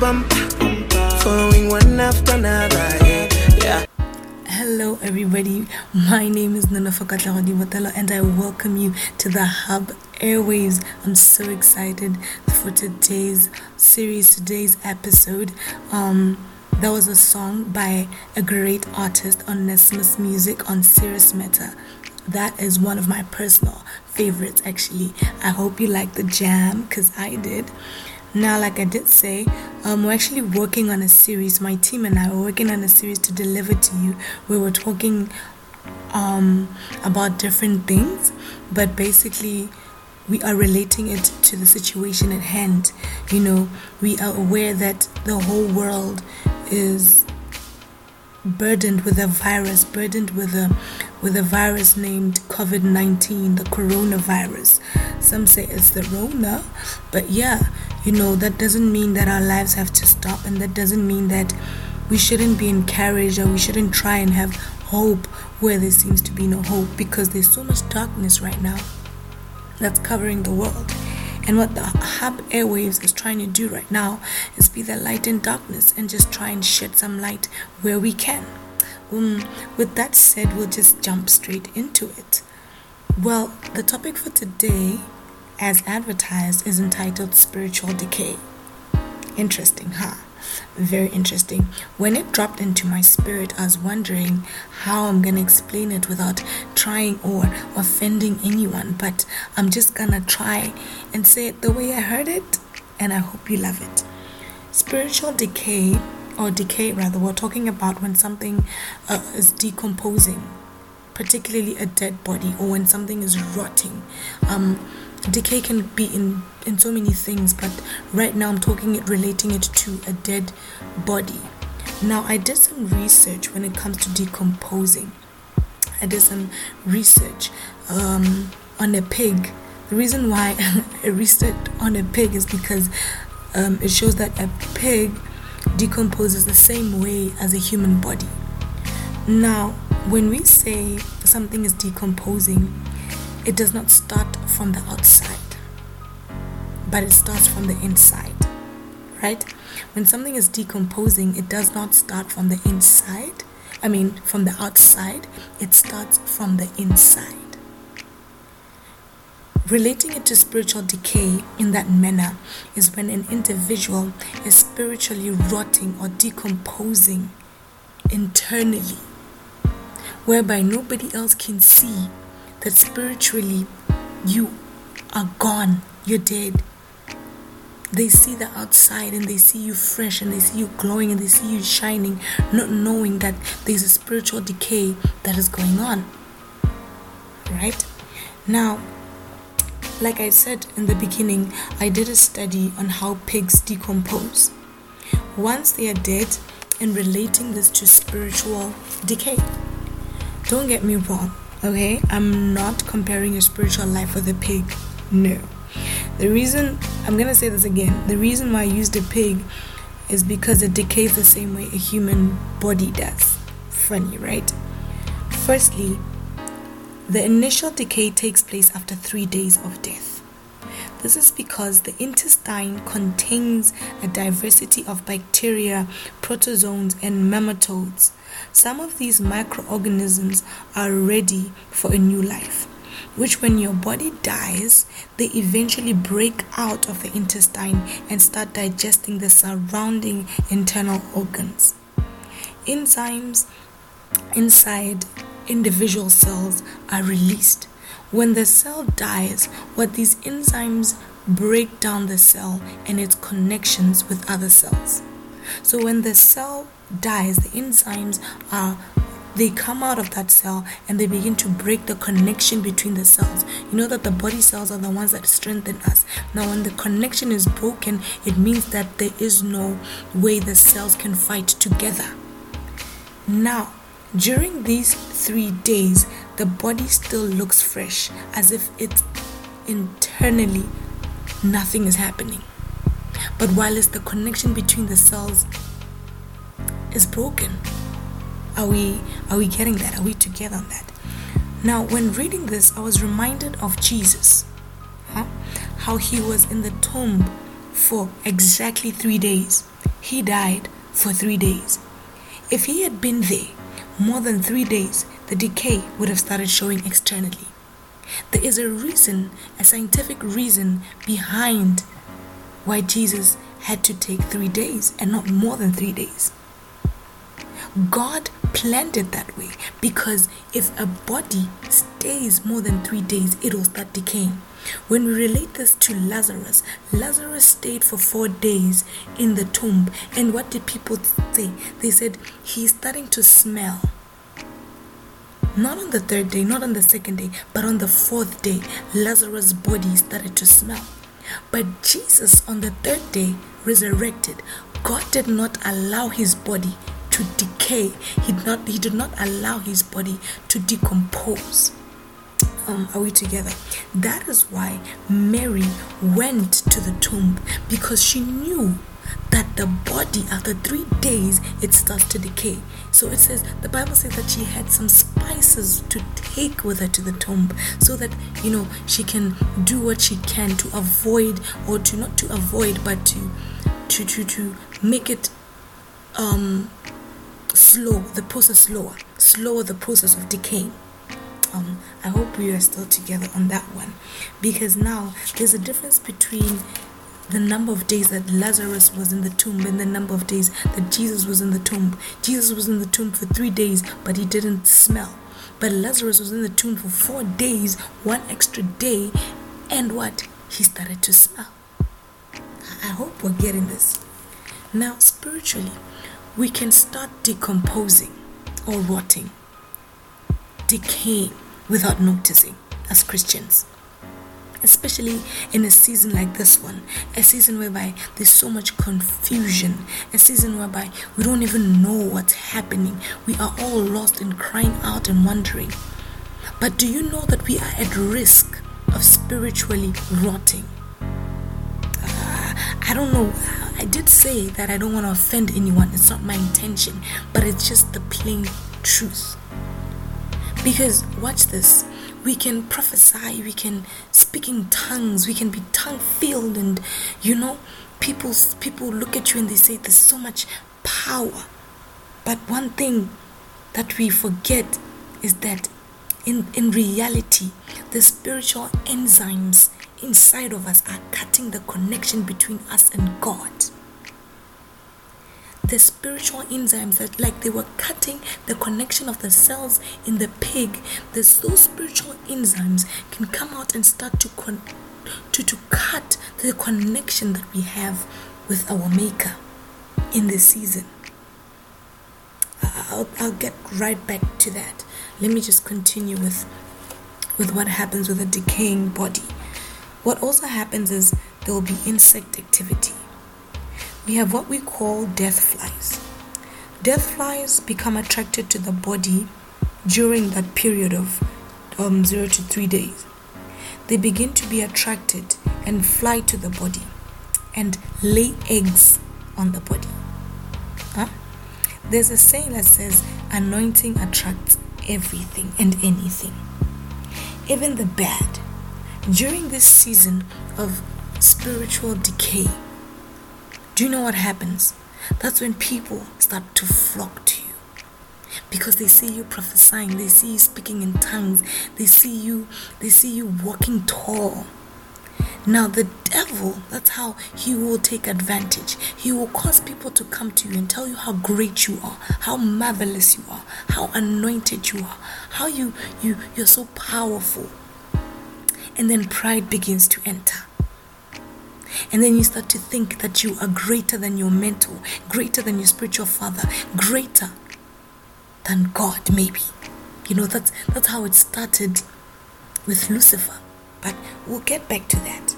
following one after another. Hello, everybody. My name is Nana Fakatlawadi Watala, and I welcome you to the Hub Airwaves. I'm so excited for today's series, today's episode. Um, that was a song by a great artist Onesimus Music on Serious Meta. That is one of my personal favorites, actually. I hope you like the jam because I did. Now, like I did say, um, we're actually working on a series. My team and I were working on a series to deliver to you. We were talking um, about different things, but basically, we are relating it to the situation at hand. You know, we are aware that the whole world is burdened with a virus, burdened with a with a virus named COVID-19, the coronavirus. Some say it's the Rona, but yeah, you know, that doesn't mean that our lives have to stop and that doesn't mean that we shouldn't be encouraged or we shouldn't try and have hope where there seems to be no hope because there's so much darkness right now that's covering the world. And what the Hub Airwaves is trying to do right now is be the light in darkness and just try and shed some light where we can. Um, with that said, we'll just jump straight into it. Well, the topic for today, as advertised, is entitled Spiritual Decay. Interesting, huh? Very interesting. When it dropped into my spirit, I was wondering how I'm gonna explain it without trying or offending anyone, but I'm just gonna try and say it the way I heard it, and I hope you love it. Spiritual decay, or decay rather, we're talking about when something uh, is decomposing, particularly a dead body, or when something is rotting. Um, decay can be in in so many things but right now i'm talking it relating it to a dead body. Now i did some research when it comes to decomposing. I did some research um, on a pig. The reason why i researched on a pig is because um, it shows that a pig decomposes the same way as a human body. Now when we say something is decomposing it does not start from the outside, but it starts from the inside, right? When something is decomposing, it does not start from the inside. I mean, from the outside, it starts from the inside. Relating it to spiritual decay in that manner is when an individual is spiritually rotting or decomposing internally, whereby nobody else can see that spiritually you are gone, you're dead. They see the outside and they see you fresh and they see you glowing and they see you shining, not knowing that there's a spiritual decay that is going on. Right? Now, like I said in the beginning, I did a study on how pigs decompose. Once they are dead, and relating this to spiritual decay. Don't get me wrong, okay? I'm not comparing your spiritual life with a pig. No. The reason, I'm gonna say this again, the reason why I used a pig is because it decays the same way a human body does. Funny, right? Firstly, the initial decay takes place after three days of death. This is because the intestine contains a diversity of bacteria, protozoans, and nematodes. Some of these microorganisms are ready for a new life, which, when your body dies, they eventually break out of the intestine and start digesting the surrounding internal organs. Enzymes inside individual cells are released. When the cell dies, what these enzymes break down the cell and its connections with other cells. So when the cell dies, the enzymes are they come out of that cell and they begin to break the connection between the cells. You know that the body cells are the ones that strengthen us. Now, when the connection is broken, it means that there is no way the cells can fight together. Now, during these three days, the body still looks fresh as if it's internally nothing is happening. But while it's the connection between the cells is broken. Are we are we getting that? Are we together on that? Now, when reading this, I was reminded of Jesus. Huh? How he was in the tomb for exactly three days. He died for three days. If he had been there more than three days, the decay would have started showing externally. There is a reason, a scientific reason behind why Jesus had to take three days and not more than three days. God planned it that way because if a body stays more than three days, it will start decaying. When we relate this to Lazarus, Lazarus stayed for four days in the tomb. And what did people say? They said, He's starting to smell. Not on the third day, not on the second day, but on the fourth day, Lazarus' body started to smell. But Jesus, on the third day, resurrected. God did not allow his body to decay. He did not, he did not allow his body to decompose. Um, are we together? That is why Mary went to the tomb because she knew that the body after three days it starts to decay. So it says the Bible says that she had some spices to take with her to the tomb so that you know she can do what she can to avoid or to not to avoid but to to to to make it um slow the process slower slower the process of decaying um, I hope we are still together on that one because now there's a difference between the number of days that Lazarus was in the tomb and the number of days that Jesus was in the tomb. Jesus was in the tomb for three days, but he didn't smell. But Lazarus was in the tomb for four days, one extra day, and what? He started to smell. I hope we're getting this. Now, spiritually, we can start decomposing or rotting, decaying without noticing as Christians especially in a season like this one, a season whereby there's so much confusion, a season whereby we don't even know what's happening. We are all lost and crying out and wondering. But do you know that we are at risk of spiritually rotting? Uh, I don't know. I did say that I don't want to offend anyone. It's not my intention, but it's just the plain truth. Because watch this we can prophesy, we can speak in tongues, we can be tongue filled, and you know, people people look at you and they say there's so much power. But one thing that we forget is that in, in reality, the spiritual enzymes inside of us are cutting the connection between us and God the spiritual enzymes that like they were cutting the connection of the cells in the pig the those spiritual enzymes can come out and start to con- to, to cut the connection that we have with our maker in this season. I'll, I'll get right back to that. Let me just continue with with what happens with a decaying body. What also happens is there will be insect activity we have what we call death flies. Death flies become attracted to the body during that period of um, zero to three days. they begin to be attracted and fly to the body and lay eggs on the body. Huh? There's a saying that says anointing attracts everything and anything, even the bad. During this season of spiritual decay, do you know what happens? That's when people start to flock to you because they see you prophesying, they see you speaking in tongues, they see you they see you walking tall. Now the devil, that's how he will take advantage. He will cause people to come to you and tell you how great you are, how marvelous you are, how anointed you are, how you you you're so powerful. And then pride begins to enter. And then you start to think that you are greater than your mentor, greater than your spiritual father, greater than God, maybe. You know, that's that's how it started with Lucifer. But we'll get back to that.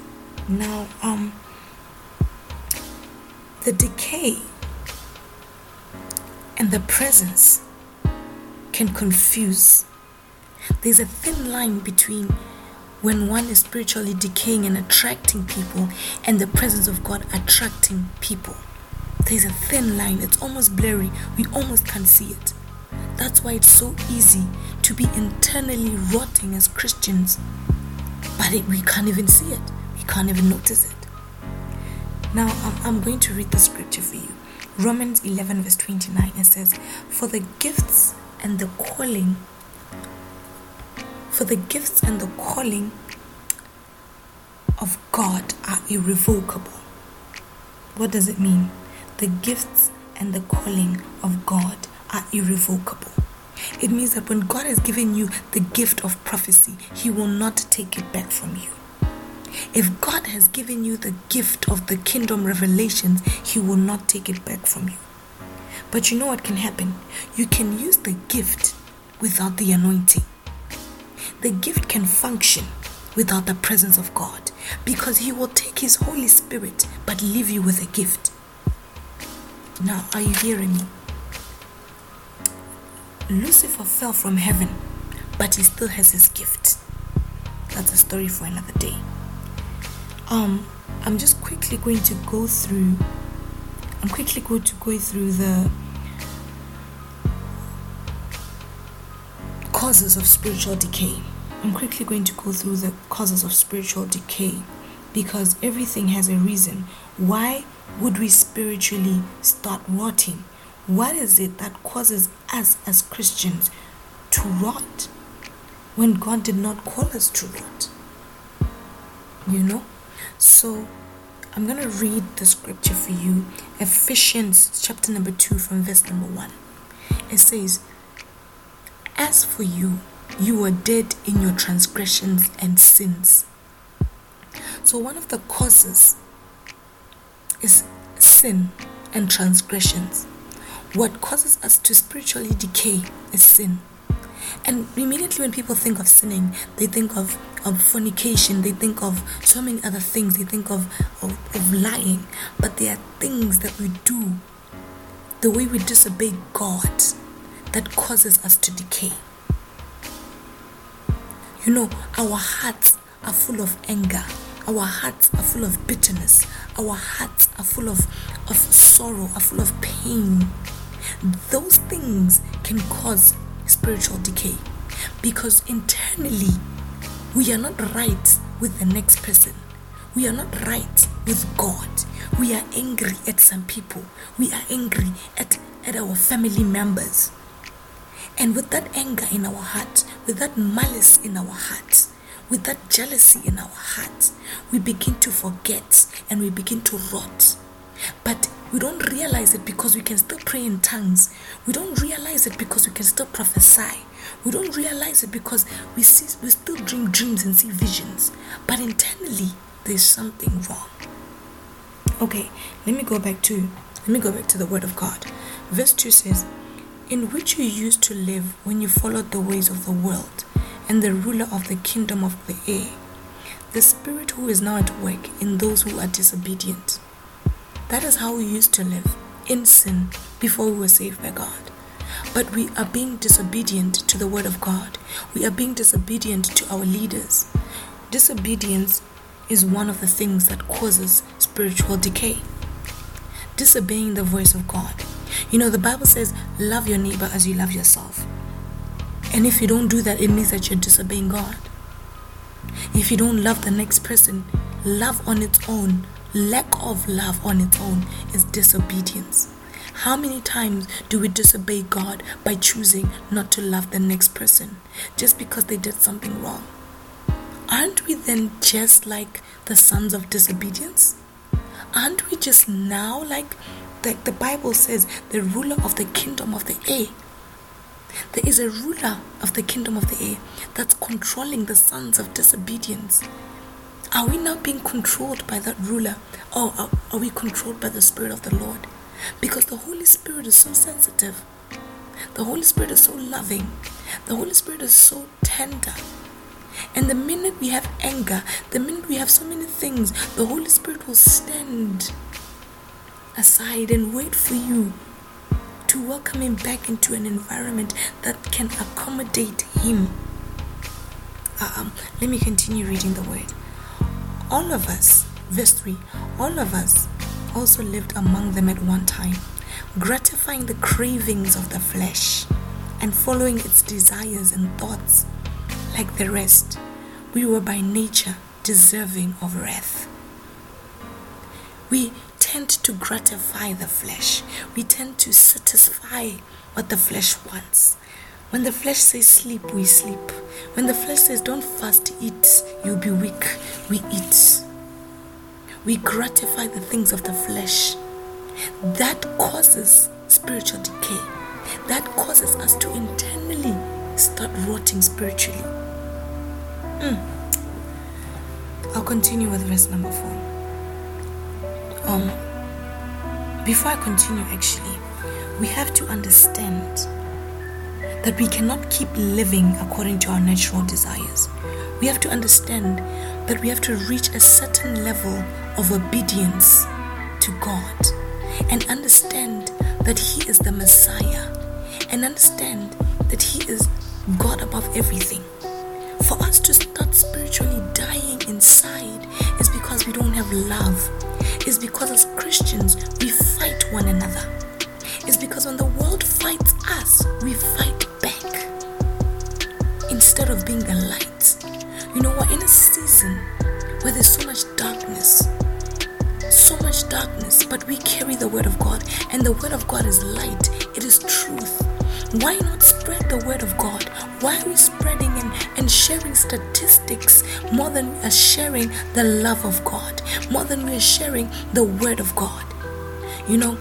Now, um the decay and the presence can confuse. There's a thin line between when one is spiritually decaying and attracting people and the presence of God attracting people. There's a thin line, it's almost blurry, we almost can't see it. That's why it's so easy to be internally rotting as Christians, but it, we can't even see it, we can't even notice it. Now, I'm, I'm going to read the scripture for you. Romans 11, verse 29, it says, For the gifts and the calling, for the gifts and the calling of God are irrevocable. What does it mean? The gifts and the calling of God are irrevocable. It means that when God has given you the gift of prophecy, He will not take it back from you. If God has given you the gift of the kingdom revelations, He will not take it back from you. But you know what can happen? You can use the gift without the anointing. The gift can function without the presence of God because He will take His Holy Spirit but leave you with a gift. Now, are you hearing me? Lucifer fell from heaven, but he still has his gift. That's a story for another day. Um, I'm just quickly going to go through. I'm quickly going to go through the causes of spiritual decay. I'm quickly going to go through the causes of spiritual decay because everything has a reason. Why would we spiritually start rotting? What is it that causes us as Christians to rot when God did not call us to rot? You know? So I'm going to read the scripture for you Ephesians chapter number 2 from verse number 1. It says, As for you, you were dead in your transgressions and sins. So, one of the causes is sin and transgressions. What causes us to spiritually decay is sin. And immediately when people think of sinning, they think of, of fornication, they think of so many other things, they think of, of, of lying. But there are things that we do, the way we disobey God, that causes us to decay. You know, our hearts are full of anger. Our hearts are full of bitterness. Our hearts are full of, of sorrow, are full of pain those things can cause spiritual decay because internally we are not right with the next person. We are not right with God. We are angry at some people. We are angry at, at our family members. And with that anger in our heart, with that malice in our heart, with that jealousy in our heart, we begin to forget and we begin to rot. But we don't realize it because we can still pray in tongues. We don't realize it because we can still prophesy. We don't realize it because we see we still dream dreams and see visions. But internally there's something wrong. Okay, let me go back to let me go back to the word of God. Verse 2 says, In which you used to live when you followed the ways of the world and the ruler of the kingdom of the air, the spirit who is now at work in those who are disobedient. That is how we used to live in sin before we were saved by God. But we are being disobedient to the word of God. We are being disobedient to our leaders. Disobedience is one of the things that causes spiritual decay. Disobeying the voice of God. You know, the Bible says, Love your neighbor as you love yourself. And if you don't do that, it means that you're disobeying God. If you don't love the next person, love on its own, lack of love on its own is disobedience. How many times do we disobey God by choosing not to love the next person just because they did something wrong? Aren't we then just like the sons of disobedience? Aren't we just now like, like the Bible says, the ruler of the kingdom of the air? There is a ruler of the kingdom of the air that's controlling the sons of disobedience. Are we now being controlled by that ruler? Or are, are we controlled by the Spirit of the Lord? Because the Holy Spirit is so sensitive. The Holy Spirit is so loving. The Holy Spirit is so tender. And the minute we have anger, the minute we have so many things, the Holy Spirit will stand aside and wait for you to welcome him back into an environment that can accommodate him. Uh, um, let me continue reading the word. All of us, verse 3, all of us also lived among them at one time, gratifying the cravings of the flesh and following its desires and thoughts. Like the rest, we were by nature deserving of wrath. We tend to gratify the flesh, we tend to satisfy what the flesh wants. When the flesh says sleep, we sleep. When the flesh says don't fast, eat, you'll be weak, we eat we gratify the things of the flesh. That causes spiritual decay. That causes us to internally start rotting spiritually. Mm. I'll continue with verse number four. Um, before I continue, actually, we have to understand that we cannot keep living according to our natural desires. We have to understand that we have to reach a certain level of obedience to God and understand that He is the Messiah and understand that He is God above everything. For us to start spiritually dying inside is because we don't have love. It's because as Christians we fight one another. It's because when the world fights us, we fight back instead of being the light. You know, we're in a season where there's so much darkness, so much darkness, but we carry the word of God, and the word of God is light, it is truth. Why not spread the word of God? Why are we spreading and sharing statistics more than we are sharing the love of God, more than we are sharing the word of God? You know,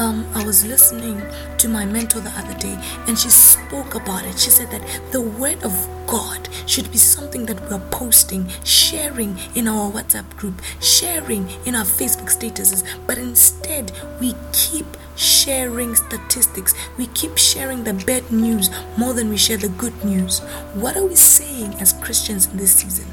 um, I was listening to my mentor the other day and she spoke about it. She said that the word of God should be something that we're posting, sharing in our WhatsApp group, sharing in our Facebook statuses, but instead we keep sharing statistics. We keep sharing the bad news more than we share the good news. What are we saying as Christians in this season?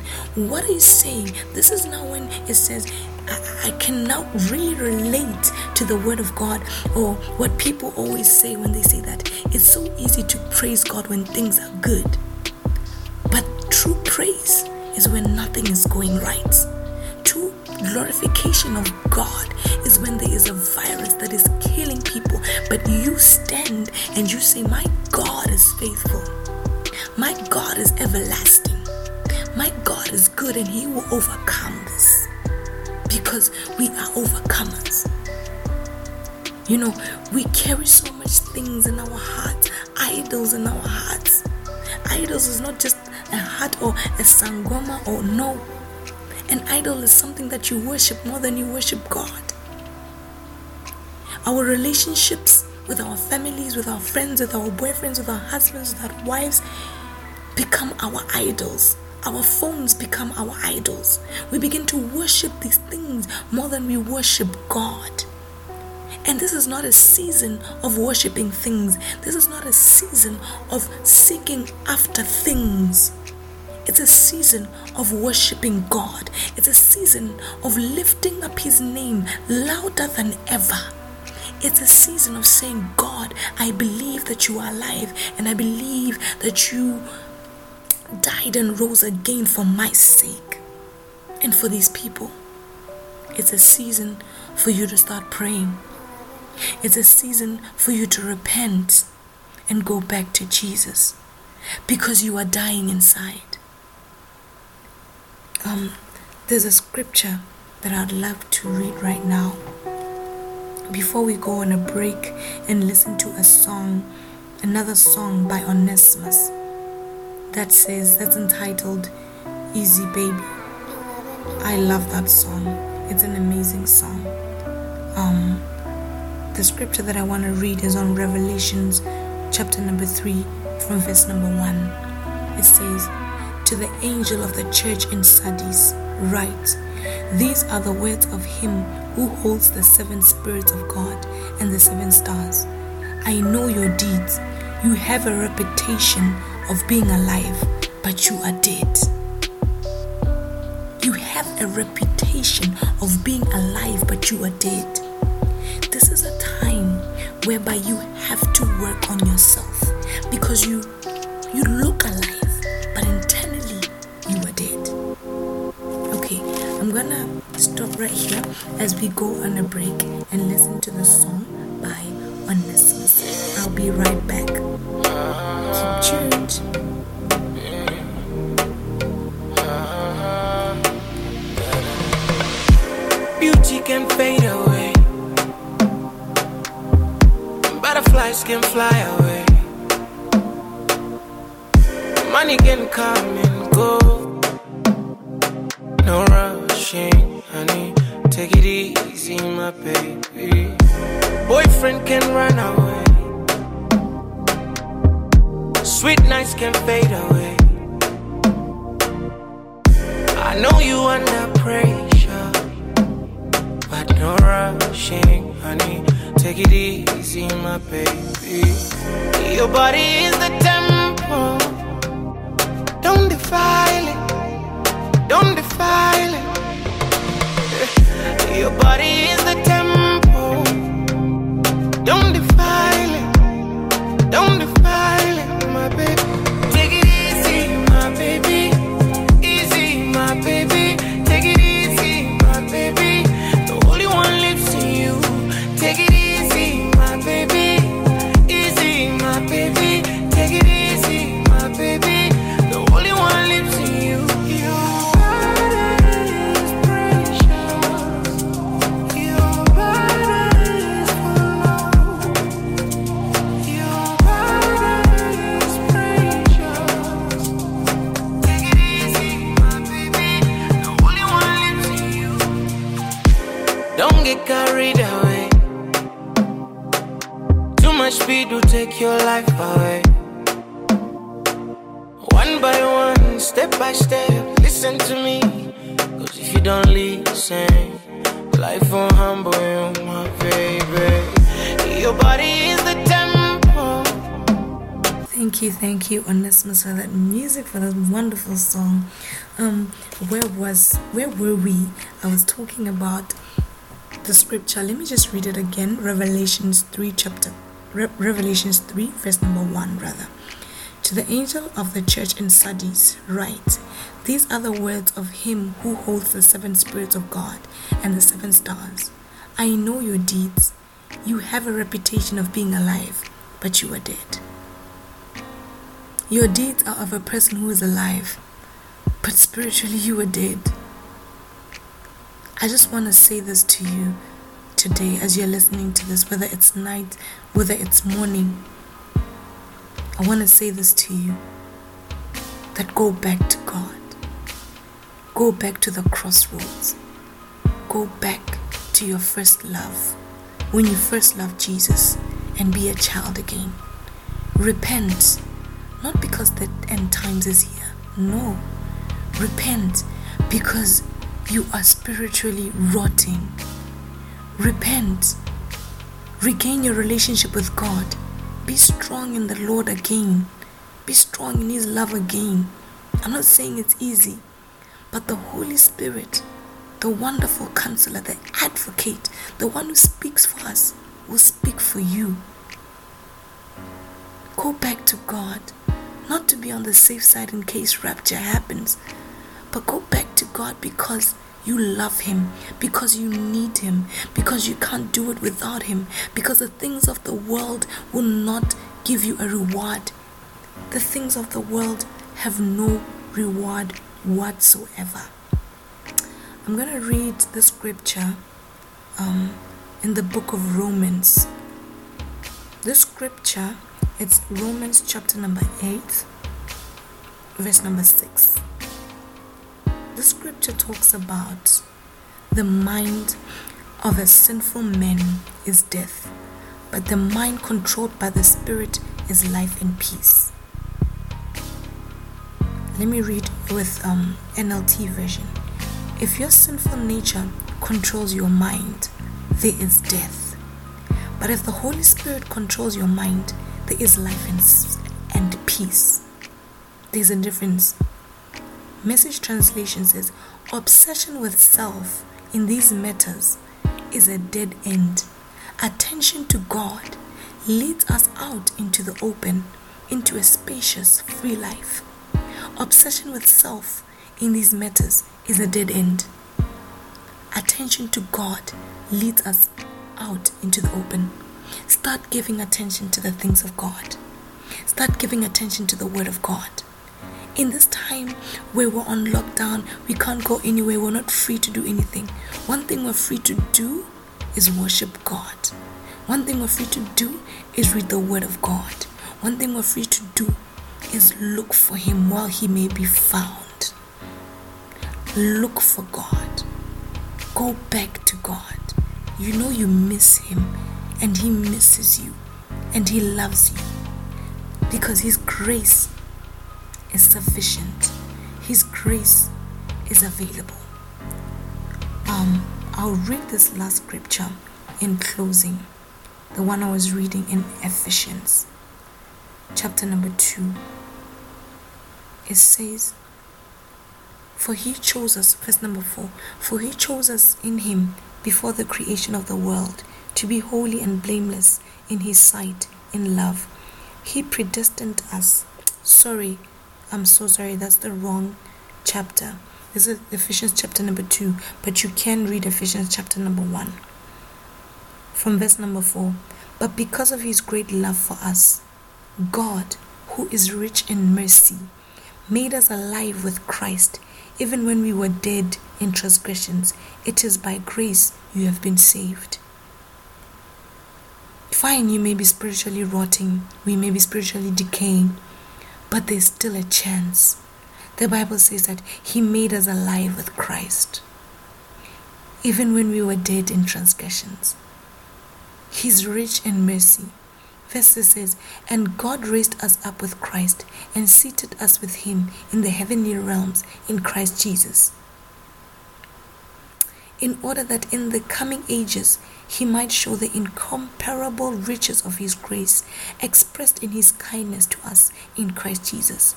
What are you saying? This is now when it says, I, cannot really relate to the word of God or what people always say when they say that. It's so easy to praise God when things are good. But true praise is when nothing is going right. True glorification of God is when there is a virus that is killing people, but you stand and you say, My God is faithful. My God is everlasting. My God is good and He will overcome because we are overcomers. You know, we carry so much things in our hearts, idols in our hearts. Idols is not just a heart or a sangoma or no. An idol is something that you worship more than you worship God. Our relationships with our families, with our friends, with our boyfriends, with our husbands, with our wives become our idols. Our phones become our idols. We begin to worship these things more than we worship God. And this is not a season of worshiping things. This is not a season of seeking after things. It's a season of worshiping God. It's a season of lifting up His name louder than ever. It's a season of saying, God, I believe that you are alive and I believe that you died and rose again for my sake and for these people. It's a season for you to start praying. It's a season for you to repent and go back to Jesus because you are dying inside. Um, there's a scripture that I'd love to read right now before we go on a break and listen to a song, another song by Onesimus that says, that's entitled Easy Baby. I love that song. It's an amazing song. Um, the scripture that I want to read is on Revelations chapter number 3 from verse number 1. It says, To the angel of the church in Sardis, write, These are the words of him who holds the seven spirits of God and the seven stars. I know your deeds. You have a reputation of being alive, but you are dead. You have a reputation of being alive, but you are dead. This is a time whereby you have to work on yourself because you you look alive, but internally you are dead. Okay, I'm gonna stop right here as we go on a break and listen to the song by Onesimus. I'll be right back. Can fade away. Butterflies can fly away. Money can come and go. No rushing, honey. Take it easy, my baby. Boyfriend can run away. Sweet nights can fade away. I know you under pressure, no rushing, honey. Take it easy, my baby. Your body is the temple. Don't defile it. Don't defile it. Your body is the temple. Thank you, Onesimus, for that music, for that wonderful song. Um, where was, where were we? I was talking about the scripture. Let me just read it again. Revelations three, chapter, Re- Revelations three, verse number one, rather. To the angel of the church in Sardis, write: These are the words of him who holds the seven spirits of God and the seven stars. I know your deeds. You have a reputation of being alive, but you are dead. Your deeds are of a person who is alive, but spiritually you are dead. I just want to say this to you today as you're listening to this, whether it's night, whether it's morning. I want to say this to you that go back to God. Go back to the crossroads. Go back to your first love. When you first loved Jesus and be a child again. Repent. Not because the end times is here. No. Repent because you are spiritually rotting. Repent. Regain your relationship with God. Be strong in the Lord again. Be strong in His love again. I'm not saying it's easy, but the Holy Spirit, the wonderful counselor, the advocate, the one who speaks for us, will speak for you. Go back to God. Not to be on the safe side in case rapture happens, but go back to God because you love Him, because you need Him, because you can't do it without Him, because the things of the world will not give you a reward. The things of the world have no reward whatsoever. I'm going to read the scripture um, in the book of Romans. This scripture, it's Romans chapter number 8, verse number 6. The scripture talks about the mind of a sinful man is death, but the mind controlled by the Spirit is life and peace. Let me read with um, NLT version. If your sinful nature controls your mind, there is death. But if the Holy Spirit controls your mind, there is life and, and peace. There's a difference. Message translation says obsession with self in these matters is a dead end. Attention to God leads us out into the open, into a spacious, free life. Obsession with self in these matters is a dead end. Attention to God leads us out into the open. Start giving attention to the things of God. Start giving attention to the Word of God. In this time where we're on lockdown, we can't go anywhere, we're not free to do anything. One thing we're free to do is worship God. One thing we're free to do is read the Word of God. One thing we're free to do is look for Him while He may be found. Look for God. Go back to God. You know you miss Him, and He misses you, and He loves you because His grace is sufficient, His grace is available. Um, I'll read this last scripture in closing, the one I was reading in Ephesians, chapter number 2 it says, For he chose us, verse number 4, for he chose us in him before the creation of the world to be holy and blameless in his sight in love. He predestined us. Sorry, I'm so sorry, that's the wrong chapter. This is Ephesians chapter number 2, but you can read Ephesians chapter number 1 from verse number 4. But because of his great love for us, God, who is rich in mercy, made us alive with Christ, even when we were dead in transgressions. It is by grace you have been saved. Fine, you may be spiritually rotting, we may be spiritually decaying, but there's still a chance. The Bible says that He made us alive with Christ, even when we were dead in transgressions. He's rich in mercy. Verse says, And God raised us up with Christ and seated us with him in the heavenly realms in Christ Jesus, in order that in the coming ages he might show the incomparable riches of his grace expressed in his kindness to us in Christ Jesus.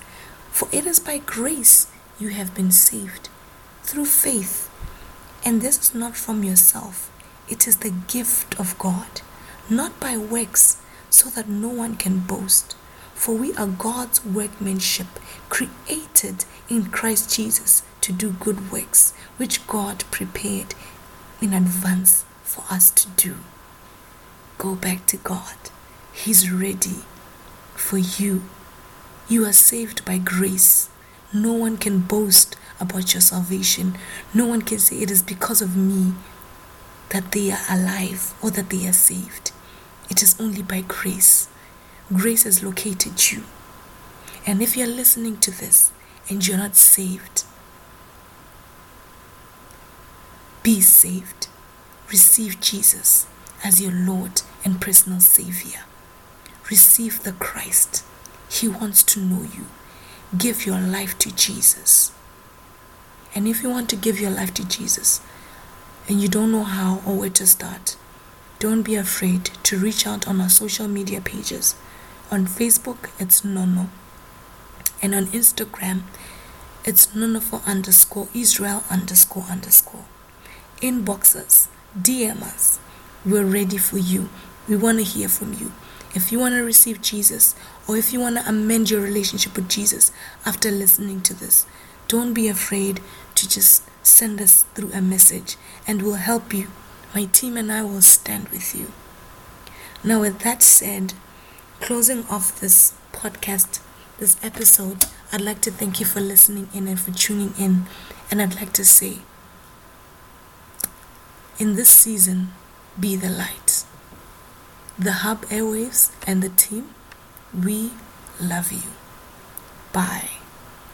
For it is by grace you have been saved, through faith. And this is not from yourself, it is the gift of God, not by works so that no one can boast. For we are God's workmanship, created in Christ Jesus to do good works, which God prepared in advance for us to do. Go back to God. He's ready for you. You are saved by grace. No one can boast about your salvation. No one can say it is because of me that they are alive or that they are saved. It is only by grace. Grace has located you. And if you're listening to this and you're not saved, be saved. Receive Jesus as your Lord and personal Savior. Receive the Christ. He wants to know you. Give your life to Jesus. And if you want to give your life to Jesus and you don't know how or where to start, don't be afraid to reach out on our social media pages. On Facebook, it's Nono. And on Instagram, it's Nono for underscore Israel underscore underscore. Inboxes, DM us. We're ready for you. We want to hear from you. If you want to receive Jesus or if you want to amend your relationship with Jesus after listening to this, don't be afraid to just send us through a message and we'll help you. My team and I will stand with you. Now, with that said, closing off this podcast, this episode, I'd like to thank you for listening in and for tuning in. And I'd like to say, in this season, be the light. The Hub Airwaves and the team, we love you. Bye.